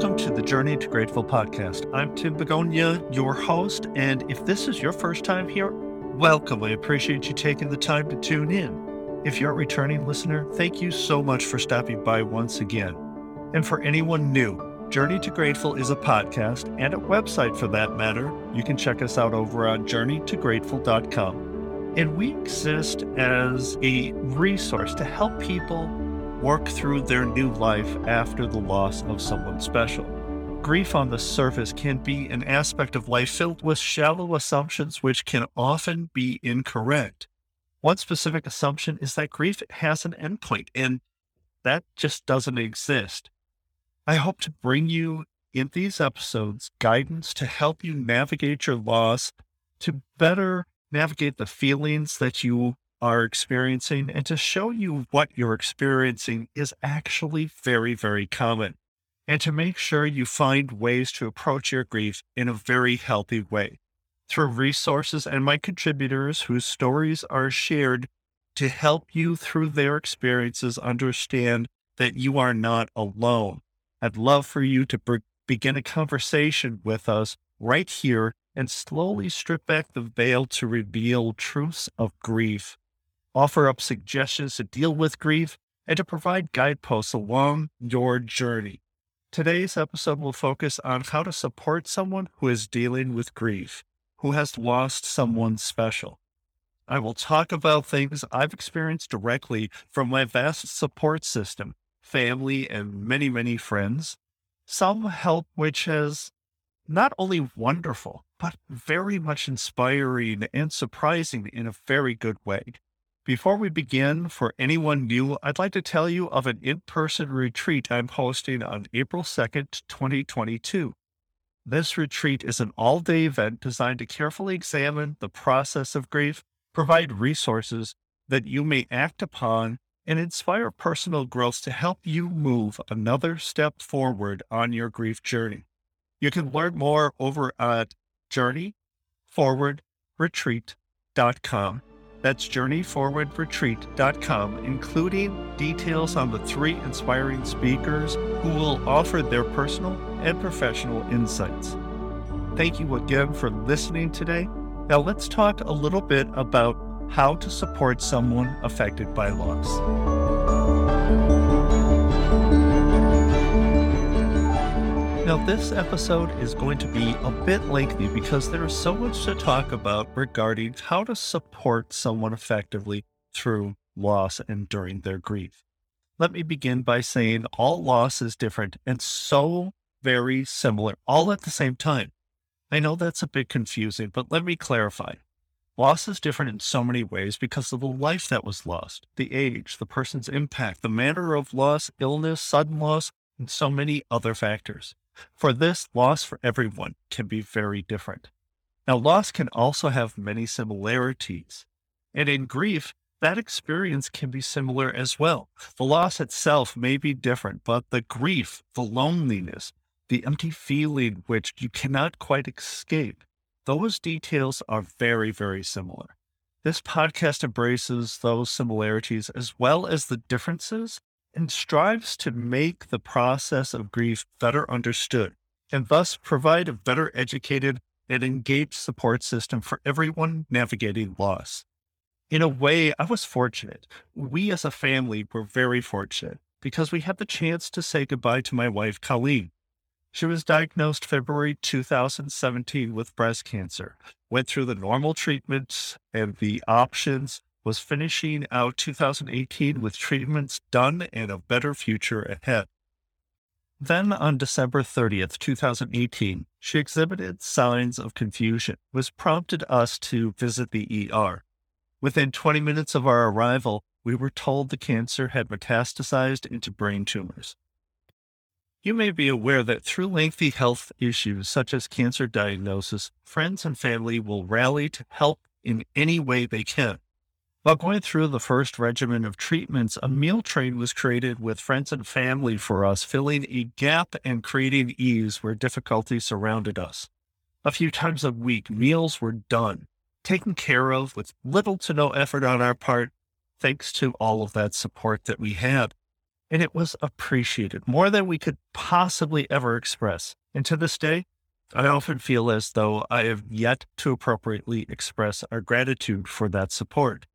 Welcome to the Journey to Grateful podcast. I'm Tim Begonia, your host, and if this is your first time here, welcome. I appreciate you taking the time to tune in. If you're a returning listener, thank you so much for stopping by once again. And for anyone new, Journey to Grateful is a podcast and a website for that matter. You can check us out over on journeytograteful.com. And we exist as a resource to help people work through their new life after the loss of someone special. Grief on the surface can be an aspect of life filled with shallow assumptions which can often be incorrect. One specific assumption is that grief has an endpoint, and that just doesn't exist. I hope to bring you in these episodes guidance to help you navigate your loss, to better navigate the feelings that you are experiencing and to show you what you're experiencing is actually very, very common. And to make sure you find ways to approach your grief in a very healthy way through resources and my contributors whose stories are shared to help you through their experiences understand that you are not alone. I'd love for you to be- begin a conversation with us right here and slowly strip back the veil to reveal truths of grief offer up suggestions to deal with grief, and to provide guideposts along your journey. Today's episode will focus on how to support someone who is dealing with grief, who has lost someone special. I will talk about things I've experienced directly from my vast support system, family, and many, many friends. Some help which has not only wonderful, but very much inspiring and surprising in a very good way. Before we begin, for anyone new, I'd like to tell you of an in person retreat I'm hosting on April 2nd, 2022. This retreat is an all day event designed to carefully examine the process of grief, provide resources that you may act upon, and inspire personal growth to help you move another step forward on your grief journey. You can learn more over at journeyforwardretreat.com. That's journeyforwardretreat.com, including details on the three inspiring speakers who will offer their personal and professional insights. Thank you again for listening today. Now, let's talk a little bit about how to support someone affected by loss. Now, this episode is going to be a bit lengthy because there is so much to talk about regarding how to support someone effectively through loss and during their grief. Let me begin by saying all loss is different and so very similar, all at the same time. I know that's a bit confusing, but let me clarify. Loss is different in so many ways because of the life that was lost, the age, the person's impact, the manner of loss, illness, sudden loss, and so many other factors. For this, loss for everyone can be very different. Now, loss can also have many similarities. And in grief, that experience can be similar as well. The loss itself may be different, but the grief, the loneliness, the empty feeling which you cannot quite escape, those details are very, very similar. This podcast embraces those similarities as well as the differences and strives to make the process of grief better understood and thus provide a better educated and engaged support system for everyone navigating loss. In a way, I was fortunate. We as a family were very fortunate because we had the chance to say goodbye to my wife, Colleen. She was diagnosed February 2017 with breast cancer, went through the normal treatments and the options was finishing out 2018 with treatments done and a better future ahead. Then on December 30th, 2018, she exhibited signs of confusion, which prompted us to visit the ER. Within 20 minutes of our arrival, we were told the cancer had metastasized into brain tumors. You may be aware that through lengthy health issues such as cancer diagnosis, friends and family will rally to help in any way they can. While going through the first regimen of treatments, a meal train was created with friends and family for us, filling a gap and creating ease where difficulty surrounded us. A few times a week, meals were done, taken care of with little to no effort on our part, thanks to all of that support that we had. and it was appreciated more than we could possibly ever express. And to this day, I often feel as though I have yet to appropriately express our gratitude for that support.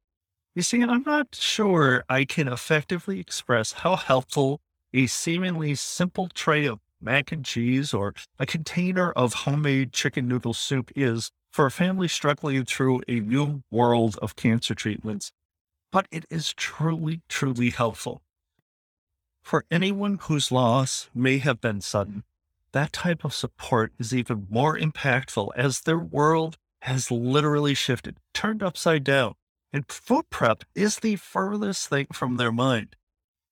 You see, I'm not sure I can effectively express how helpful a seemingly simple tray of mac and cheese or a container of homemade chicken noodle soup is for a family struggling through a new world of cancer treatments. But it is truly, truly helpful. For anyone whose loss may have been sudden, that type of support is even more impactful as their world has literally shifted, turned upside down, and food prep is the furthest thing from their mind.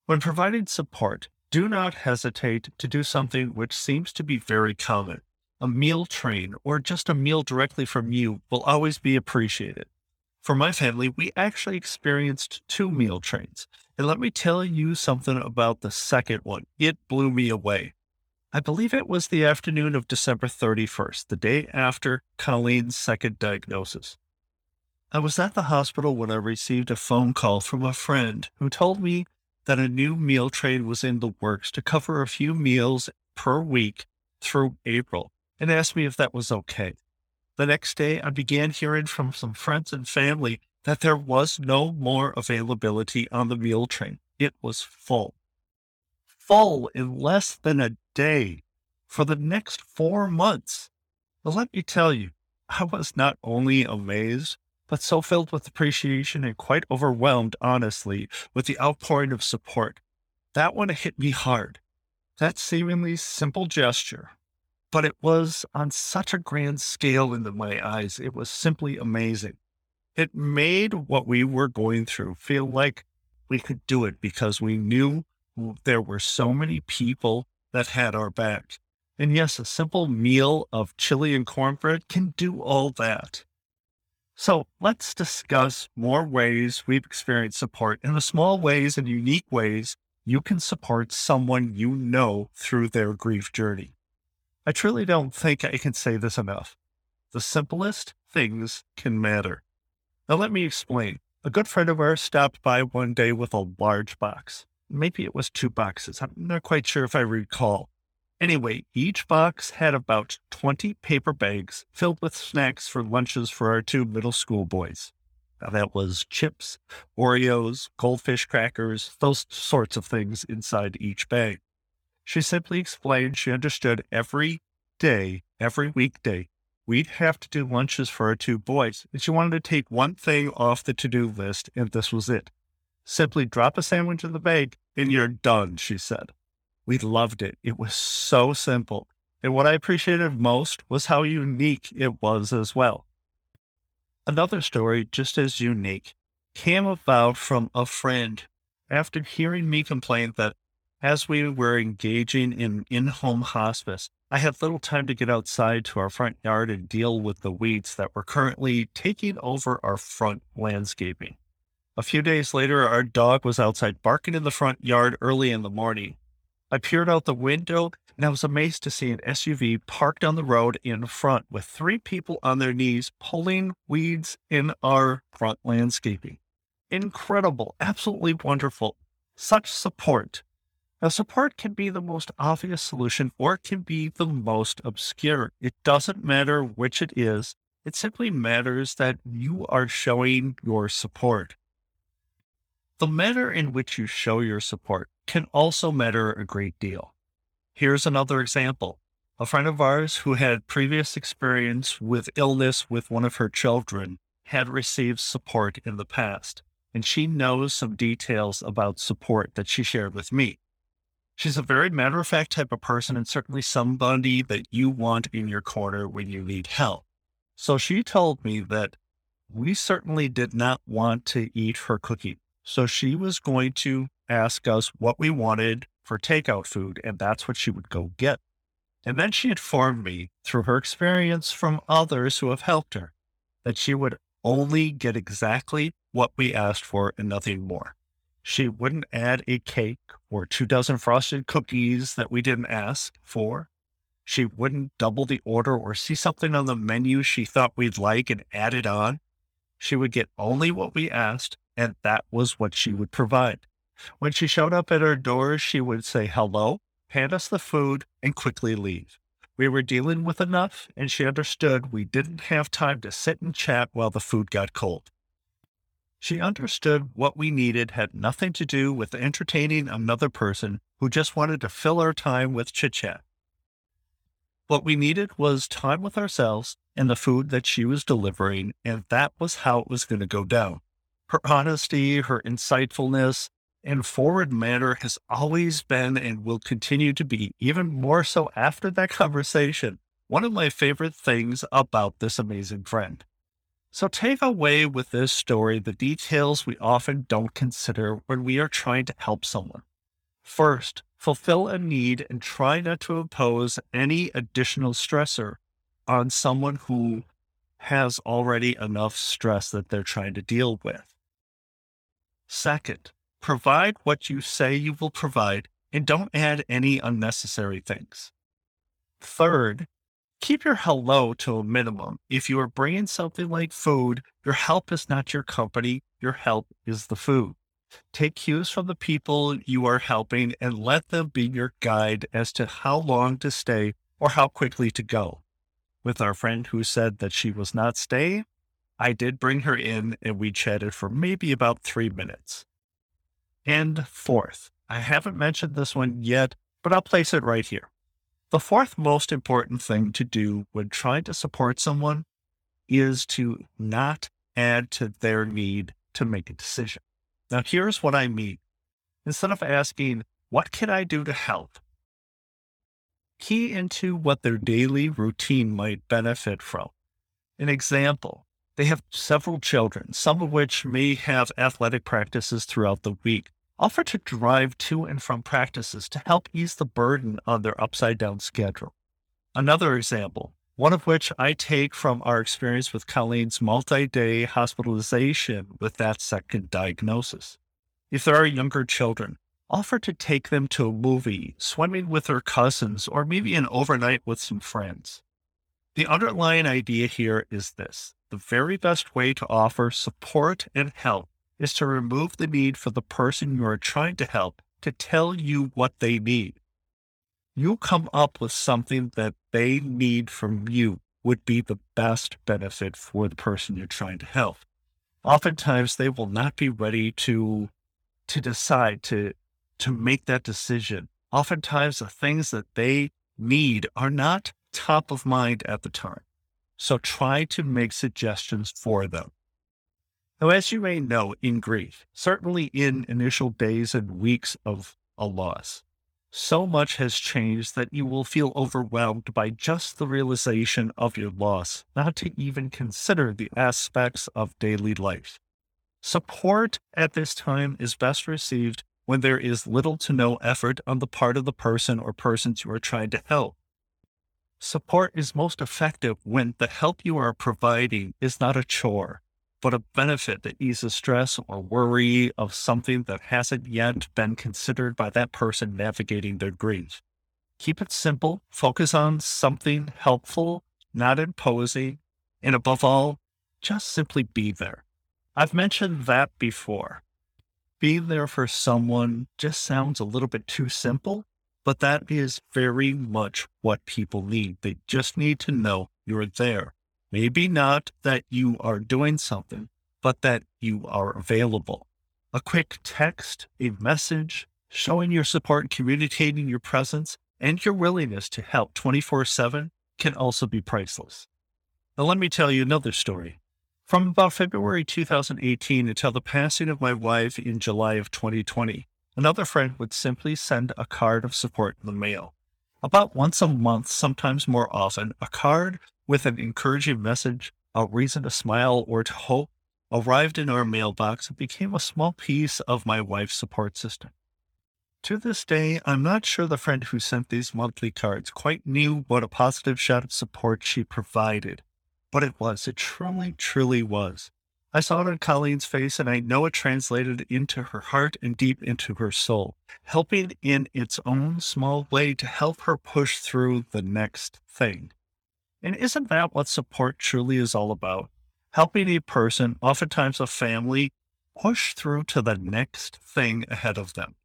When providing support, do not hesitate to do something which seems to be very common. A meal train or just a meal directly from you will always be appreciated. For my family, we actually experienced two meal trains. And let me tell you something about the second one. It blew me away. I believe it was the afternoon of December 31st, the day after Colleen's second diagnosis. I was at the hospital when I received a phone call from a friend who told me that a new meal train was in the works to cover a few meals per week through April and asked me if that was okay. The next day, I began hearing from some friends and family that there was no more availability on the meal train. It was full. Full in less than a day for the next four months. Let me tell you, I was not only amazed, but so filled with appreciation and quite overwhelmed, honestly, with the outpouring of support. That one hit me hard. That seemingly simple gesture, but it was on such a grand scale in my eyes. It was simply amazing. It made what we were going through feel like we could do it because we knew there were so many people that had our back. And yes, a simple meal of chili and cornbread can do all that. So let's discuss more ways we've experienced support in the small ways and unique ways you can support someone you know through their grief journey. I truly don't think I can say this enough. The simplest things can matter. Now, let me explain. A good friend of ours stopped by one day with a large box. Maybe it was two boxes. I'm not quite sure if I recall. Anyway, each box had about 20 paper bags filled with snacks for lunches for our two middle school boys. Now, that was chips, Oreos, goldfish crackers, those sorts of things inside each bag. She simply explained she understood every day, every weekday, we'd have to do lunches for our two boys, and she wanted to take one thing off the to do list, and this was it. Simply drop a sandwich in the bag, and you're done, she said. We loved it. It was so simple. And what I appreciated most was how unique it was as well. Another story, just as unique, came about from a friend after hearing me complain that as we were engaging in in home hospice, I had little time to get outside to our front yard and deal with the weeds that were currently taking over our front landscaping. A few days later, our dog was outside barking in the front yard early in the morning. I peered out the window and I was amazed to see an SUV parked on the road in front with three people on their knees pulling weeds in our front landscaping. Incredible, absolutely wonderful. Such support. Now, support can be the most obvious solution or it can be the most obscure. It doesn't matter which it is. It simply matters that you are showing your support. The manner in which you show your support can also matter a great deal. Here's another example. A friend of ours who had previous experience with illness with one of her children had received support in the past, and she knows some details about support that she shared with me. She's a very matter of fact type of person and certainly somebody that you want in your corner when you need help. So she told me that we certainly did not want to eat her cookie. So she was going to ask us what we wanted for takeout food, and that's what she would go get. And then she informed me through her experience from others who have helped her that she would only get exactly what we asked for and nothing more. She wouldn't add a cake or two dozen frosted cookies that we didn't ask for. She wouldn't double the order or see something on the menu she thought we'd like and add it on. She would get only what we asked, and that was what she would provide. When she showed up at our doors, she would say hello, hand us the food, and quickly leave. We were dealing with enough, and she understood we didn't have time to sit and chat while the food got cold. She understood what we needed had nothing to do with entertaining another person who just wanted to fill our time with chit chat. What we needed was time with ourselves and the food that she was delivering, and that was how it was going to go down. Her honesty, her insightfulness, and forward manner has always been and will continue to be, even more so after that conversation, one of my favorite things about this amazing friend. So take away with this story the details we often don't consider when we are trying to help someone. First, fulfill a need and try not to impose any additional stressor on someone who has already enough stress that they're trying to deal with. Second, provide what you say you will provide and don't add any unnecessary things. Third, keep your hello to a minimum. If you are bringing something like food, your help is not your company, your help is the food. Take cues from the people you are helping and let them be your guide as to how long to stay or how quickly to go. With our friend who said that she was not staying, I did bring her in and we chatted for maybe about three minutes. And fourth, I haven't mentioned this one yet, but I'll place it right here. The fourth most important thing to do when trying to support someone is to not add to their need to make a decision. Now, here's what I mean. Instead of asking, What can I do to help? Key into what their daily routine might benefit from. An example they have several children, some of which may have athletic practices throughout the week offer to drive to and from practices to help ease the burden on their upside down schedule. Another example, one of which I take from our experience with Colleen's multi day hospitalization with that second diagnosis. If there are younger children, offer to take them to a movie, swimming with their cousins, or maybe an overnight with some friends. The underlying idea here is this the very best way to offer support and help is to remove the need for the person you are trying to help to tell you what they need. You come up with something that they need from you would be the best benefit for the person you're trying to help. Oftentimes they will not be ready to to decide to to make that decision. Oftentimes the things that they need are not top of mind at the time. So try to make suggestions for them. Now, as you may know, in grief, certainly in initial days and weeks of a loss, so much has changed that you will feel overwhelmed by just the realization of your loss, not to even consider the aspects of daily life. Support at this time is best received when there is little to no effort on the part of the person or persons you are trying to help. Support is most effective when the help you are providing is not a chore, but a benefit that eases stress or worry of something that hasn't yet been considered by that person navigating their grief. Keep it simple, focus on something helpful, not imposing, and above all, just simply be there. I've mentioned that before. Being there for someone just sounds a little bit too simple, but that is very much what people need. They just need to know you're there Maybe not that you are doing something, but that you are available. A quick text, a message, showing your support, communicating your presence, and your willingness to help 24 7 can also be priceless. Now, let me tell you another story. From about February 2018 until the passing of my wife in July of 2020, another friend would simply send a card of support in the mail. About once a month, sometimes more often, a card with an encouraging message, a reason to smile or to hope, arrived in our mailbox and became a small piece of my wife's support system. To this day, I'm not sure the friend who sent these monthly cards quite knew what a positive shot of support she provided, but it was, it truly, truly was. I saw it on Colleen's face, and I know it translated into her heart and deep into her soul, helping in its own small way to help her push through the next thing. And isn't that what support truly is all about? Helping a person, oftentimes a family, push through to the next thing ahead of them.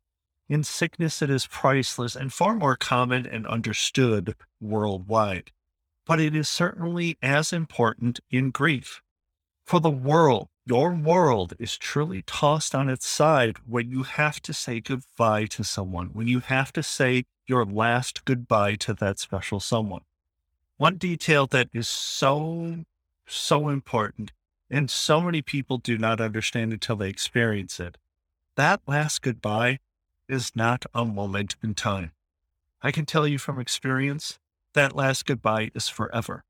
In sickness, it is priceless and far more common and understood worldwide. But it is certainly as important in grief. For the world, your world is truly tossed on its side when you have to say goodbye to someone, when you have to say your last goodbye to that special someone. One detail that is so, so important, and so many people do not understand until they experience it. That last goodbye is not a moment in time. I can tell you from experience that last goodbye is forever.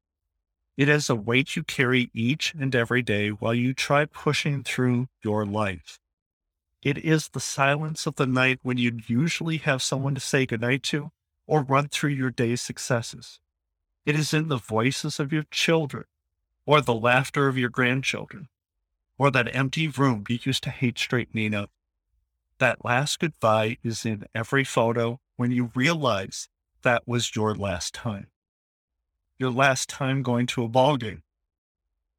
It is a weight you carry each and every day while you try pushing through your life. It is the silence of the night when you usually have someone to say goodnight to or run through your day's successes. It is in the voices of your children or the laughter of your grandchildren or that empty room you used to hate straightening up that last goodbye is in every photo when you realize that was your last time. Your last time going to a ball game.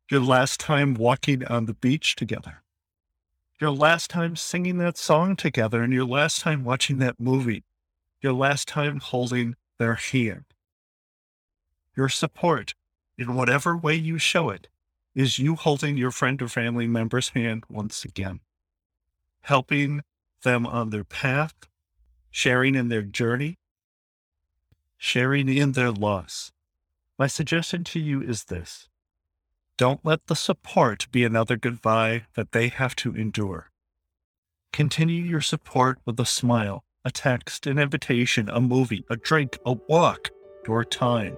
Your last time walking on the beach together. Your last time singing that song together and your last time watching that movie. Your last time holding their hand. Your support, in whatever way you show it, is you holding your friend or family member's hand once again, helping them on their path, sharing in their journey, sharing in their loss. My suggestion to you is this don't let the support be another goodbye that they have to endure. Continue your support with a smile, a text, an invitation, a movie, a drink, a walk, your time.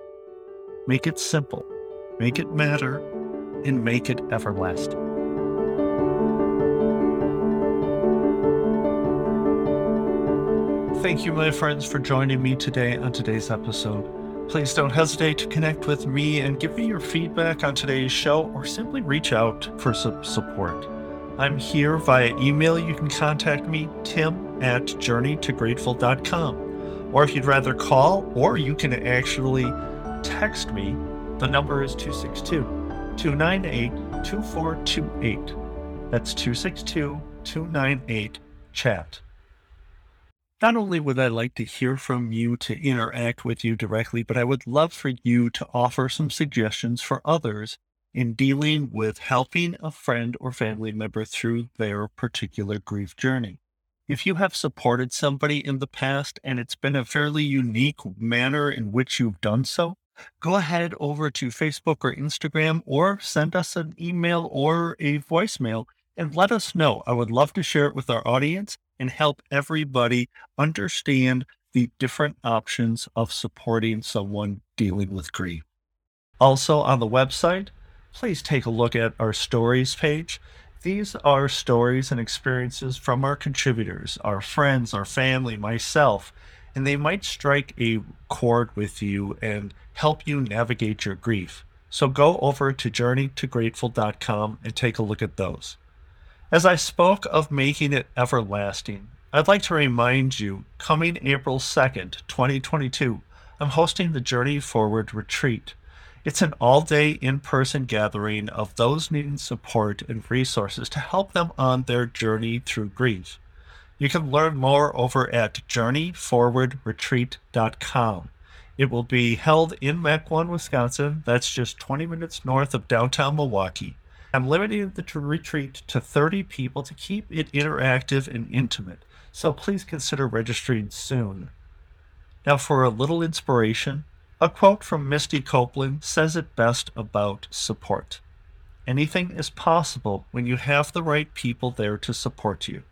Make it simple, make it matter, and make it everlasting. Thank you, my friends, for joining me today on today's episode. Please don't hesitate to connect with me and give me your feedback on today's show or simply reach out for some support. I'm here via email. You can contact me, tim at journeytograteful.com. Or if you'd rather call, or you can actually text me, the number is 262 298 2428. That's 262 298 chat. Not only would I like to hear from you to interact with you directly, but I would love for you to offer some suggestions for others in dealing with helping a friend or family member through their particular grief journey. If you have supported somebody in the past and it's been a fairly unique manner in which you've done so, go ahead over to Facebook or Instagram or send us an email or a voicemail and let us know. I would love to share it with our audience and help everybody understand the different options of supporting someone dealing with grief. Also, on the website, please take a look at our stories page. These are stories and experiences from our contributors, our friends, our family, myself, and they might strike a chord with you and help you navigate your grief. So go over to journeytograteful.com and take a look at those. As I spoke of making it everlasting, I'd like to remind you coming April 2nd, 2022, I'm hosting the Journey Forward Retreat. It's an all day in person gathering of those needing support and resources to help them on their journey through grief. You can learn more over at journeyforwardretreat.com. It will be held in Mequon, Wisconsin. That's just 20 minutes north of downtown Milwaukee. I'm limiting the retreat to 30 people to keep it interactive and intimate, so please consider registering soon. Now, for a little inspiration, a quote from Misty Copeland says it best about support. Anything is possible when you have the right people there to support you.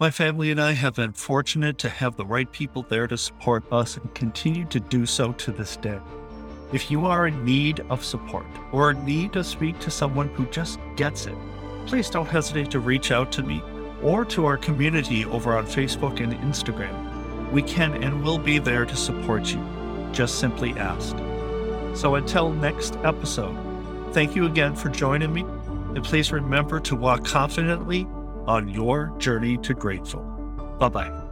My family and I have been fortunate to have the right people there to support us and continue to do so to this day. If you are in need of support or need to speak to someone who just gets it, please don't hesitate to reach out to me or to our community over on Facebook and Instagram. We can and will be there to support you. Just simply ask. So until next episode, thank you again for joining me, and please remember to walk confidently on your journey to grateful. Bye bye.